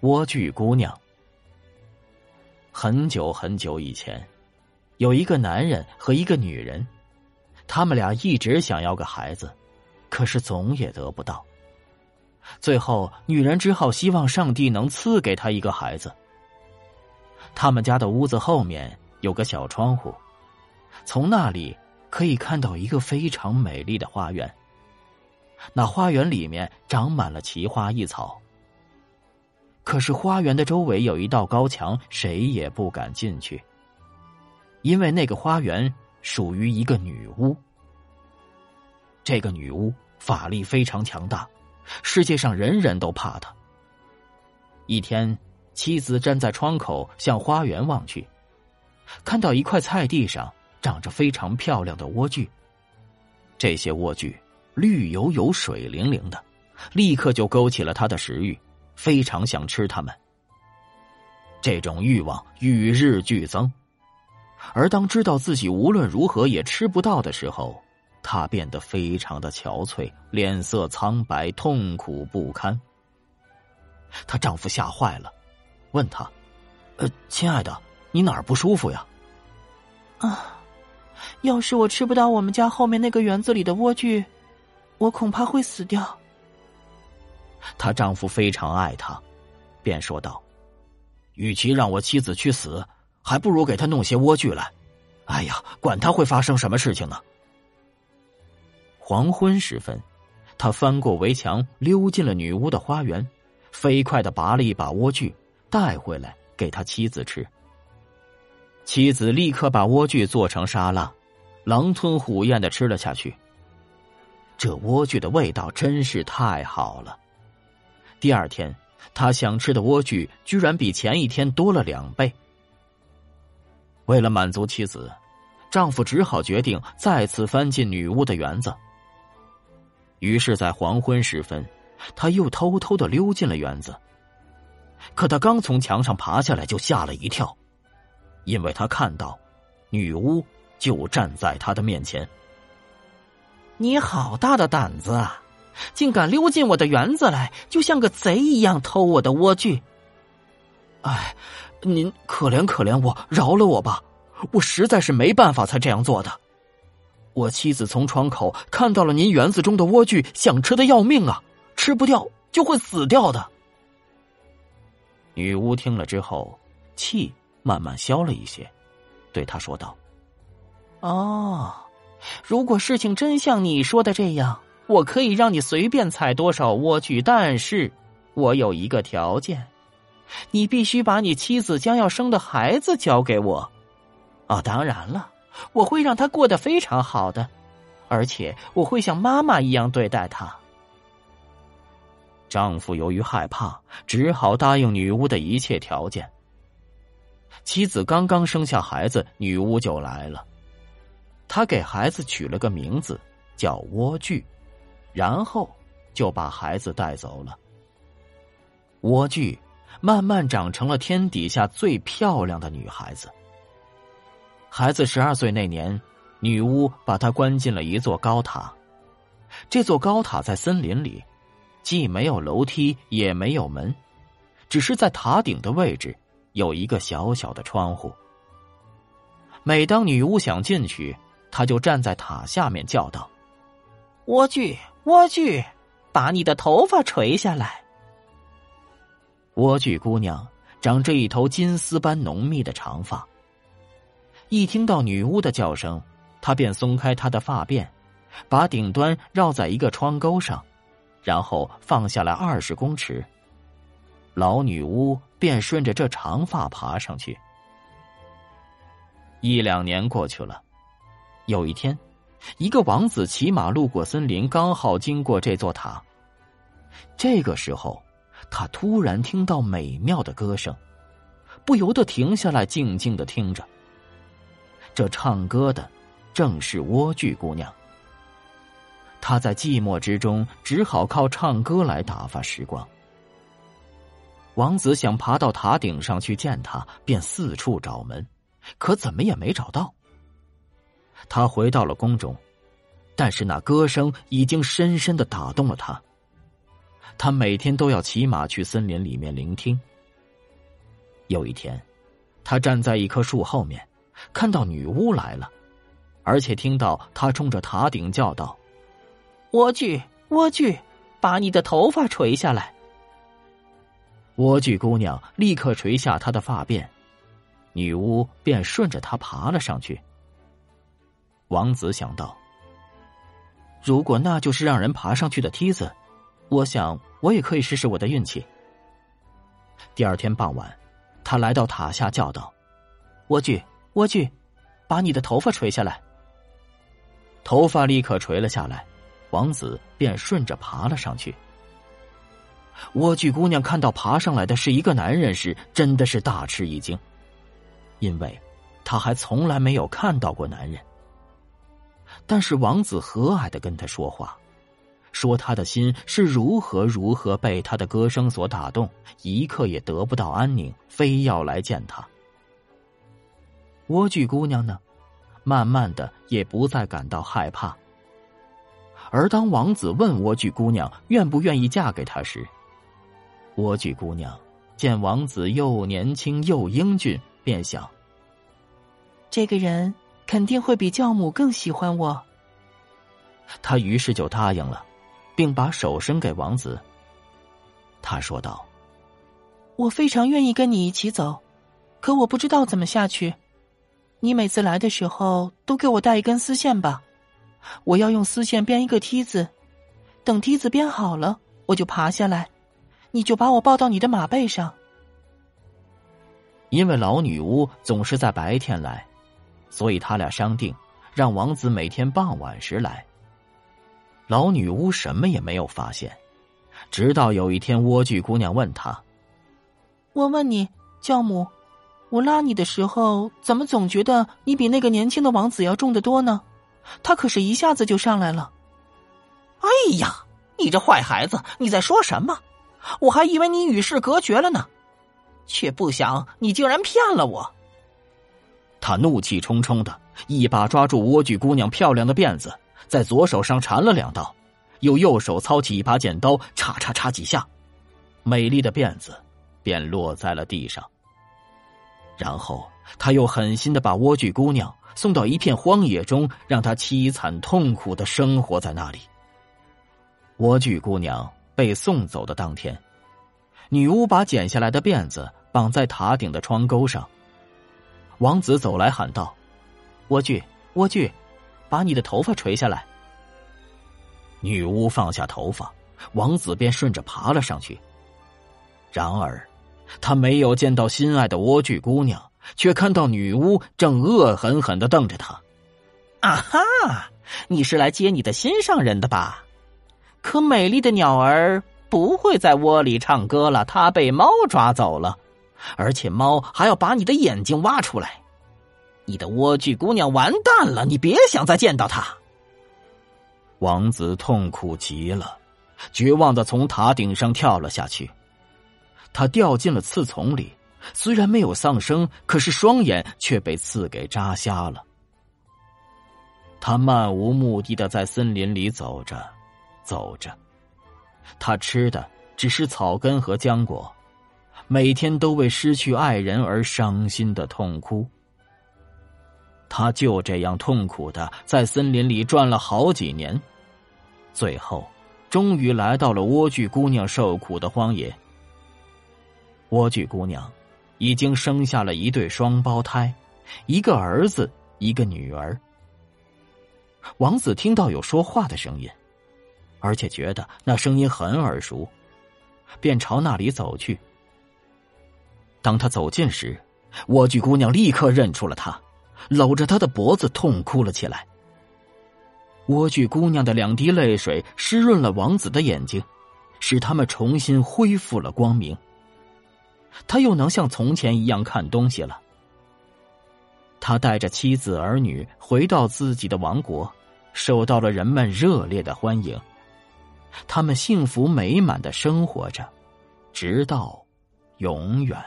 莴苣姑娘。很久很久以前，有一个男人和一个女人，他们俩一直想要个孩子，可是总也得不到。最后，女人只好希望上帝能赐给她一个孩子。他们家的屋子后面有个小窗户，从那里可以看到一个非常美丽的花园。那花园里面长满了奇花异草。可是花园的周围有一道高墙，谁也不敢进去，因为那个花园属于一个女巫。这个女巫法力非常强大，世界上人人都怕她。一天，妻子站在窗口向花园望去，看到一块菜地上长着非常漂亮的莴苣，这些莴苣绿油油、水灵灵的，立刻就勾起了她的食欲。非常想吃它们，这种欲望与日俱增，而当知道自己无论如何也吃不到的时候，她变得非常的憔悴，脸色苍白，痛苦不堪。她丈夫吓坏了，问她：“呃，亲爱的，你哪儿不舒服呀？”啊，要是我吃不到我们家后面那个园子里的莴苣，我恐怕会死掉。她丈夫非常爱她，便说道：“与其让我妻子去死，还不如给她弄些莴苣来。哎呀，管他会发生什么事情呢。”黄昏时分，他翻过围墙，溜进了女巫的花园，飞快的拔了一把莴苣，带回来给他妻子吃。妻子立刻把莴苣做成沙拉，狼吞虎咽的吃了下去。这莴苣的味道真是太好了。第二天，他想吃的莴苣居然比前一天多了两倍。为了满足妻子，丈夫只好决定再次翻进女巫的园子。于是，在黄昏时分，他又偷偷的溜进了园子。可他刚从墙上爬下来，就吓了一跳，因为他看到女巫就站在他的面前。“你好大的胆子啊！”竟敢溜进我的园子来，就像个贼一样偷我的莴苣。哎，您可怜可怜我，饶了我吧！我实在是没办法才这样做的。我妻子从窗口看到了您园子中的莴苣，想吃的要命啊，吃不掉就会死掉的。女巫听了之后，气慢慢消了一些，对他说道：“哦，如果事情真像你说的这样。”我可以让你随便采多少莴苣，但是我有一个条件，你必须把你妻子将要生的孩子交给我。哦，当然了，我会让他过得非常好的，而且我会像妈妈一样对待他。丈夫由于害怕，只好答应女巫的一切条件。妻子刚刚生下孩子，女巫就来了，她给孩子取了个名字，叫莴苣。然后就把孩子带走了。莴苣慢慢长成了天底下最漂亮的女孩子。孩子十二岁那年，女巫把她关进了一座高塔。这座高塔在森林里，既没有楼梯，也没有门，只是在塔顶的位置有一个小小的窗户。每当女巫想进去，她就站在塔下面叫道：“莴苣。”莴苣，把你的头发垂下来。莴苣姑娘长着一头金丝般浓密的长发。一听到女巫的叫声，她便松开她的发辫，把顶端绕在一个窗钩上，然后放下来二十公尺。老女巫便顺着这长发爬上去。一两年过去了，有一天。一个王子骑马路过森林，刚好经过这座塔。这个时候，他突然听到美妙的歌声，不由得停下来，静静的听着。这唱歌的正是莴苣姑娘。她在寂寞之中，只好靠唱歌来打发时光。王子想爬到塔顶上去见她，便四处找门，可怎么也没找到。他回到了宫中，但是那歌声已经深深的打动了他。他每天都要骑马去森林里面聆听，有一天，他站在一棵树后面，看到女巫来了，而且听到她冲着塔顶叫道：“莴苣，莴苣，把你的头发垂下来。”莴苣姑娘立刻垂下她的发辫，女巫便顺着她爬了上去。王子想到，如果那就是让人爬上去的梯子，我想我也可以试试我的运气。第二天傍晚。他来到塔下，叫道：“莴苣，莴苣，把你的头发垂下来。”头发立刻垂了下来，王子便顺着爬了上去。莴苣姑娘看到爬上来的是一个男人时，真的是大吃一惊，因为她还从来没有看到过男人。但是王子和蔼的跟她说话。说他的心是如何如何被他的歌声所打动，一刻也得不到安宁，非要来见他。莴苣姑娘呢，慢慢的也不再感到害怕。而当王子问莴苣姑娘愿不愿意嫁给他时，莴苣姑娘见王子又年轻又英俊，便想：这个人肯定会比教母更喜欢我。他于是就答应了。并把手伸给王子。他说道：“我非常愿意跟你一起走，可我不知道怎么下去。你每次来的时候都给我带一根丝线吧，我要用丝线编一个梯子。等梯子编好了，我就爬下来，你就把我抱到你的马背上。因为老女巫总是在白天来，所以他俩商定，让王子每天傍晚时来。”老女巫什么也没有发现，直到有一天，莴苣姑娘问他：“我问你，教母，我拉你的时候，怎么总觉得你比那个年轻的王子要重得多呢？他可是一下子就上来了。”“哎呀，你这坏孩子，你在说什么？我还以为你与世隔绝了呢，却不想你竟然骗了我。”他怒气冲冲的一把抓住莴苣姑娘漂亮的辫子。在左手上缠了两道，又右手操起一把剪刀，叉叉叉几下，美丽的辫子便落在了地上。然后他又狠心的把莴苣姑娘送到一片荒野中，让她凄惨痛苦的生活在那里。莴苣姑娘被送走的当天，女巫把剪下来的辫子绑在塔顶的窗钩上。王子走来喊道：“莴苣，莴苣。”把你的头发垂下来。女巫放下头发，王子便顺着爬了上去。然而，他没有见到心爱的莴苣姑娘，却看到女巫正恶狠狠的瞪着他。啊哈！你是来接你的心上人的吧？可美丽的鸟儿不会在窝里唱歌了，它被猫抓走了，而且猫还要把你的眼睛挖出来。你的莴苣姑娘完蛋了！你别想再见到她。王子痛苦极了，绝望的从塔顶上跳了下去。他掉进了刺丛里，虽然没有丧生，可是双眼却被刺给扎瞎了。他漫无目的的在森林里走着，走着。他吃的只是草根和浆果，每天都为失去爱人而伤心的痛哭。他就这样痛苦的在森林里转了好几年，最后，终于来到了莴苣姑娘受苦的荒野。莴苣姑娘已经生下了一对双胞胎，一个儿子，一个女儿。王子听到有说话的声音，而且觉得那声音很耳熟，便朝那里走去。当他走近时，莴苣姑娘立刻认出了他。搂着他的脖子痛哭了起来。莴苣姑娘的两滴泪水湿润了王子的眼睛，使他们重新恢复了光明。他又能像从前一样看东西了。他带着妻子儿女回到自己的王国，受到了人们热烈的欢迎。他们幸福美满的生活着，直到永远。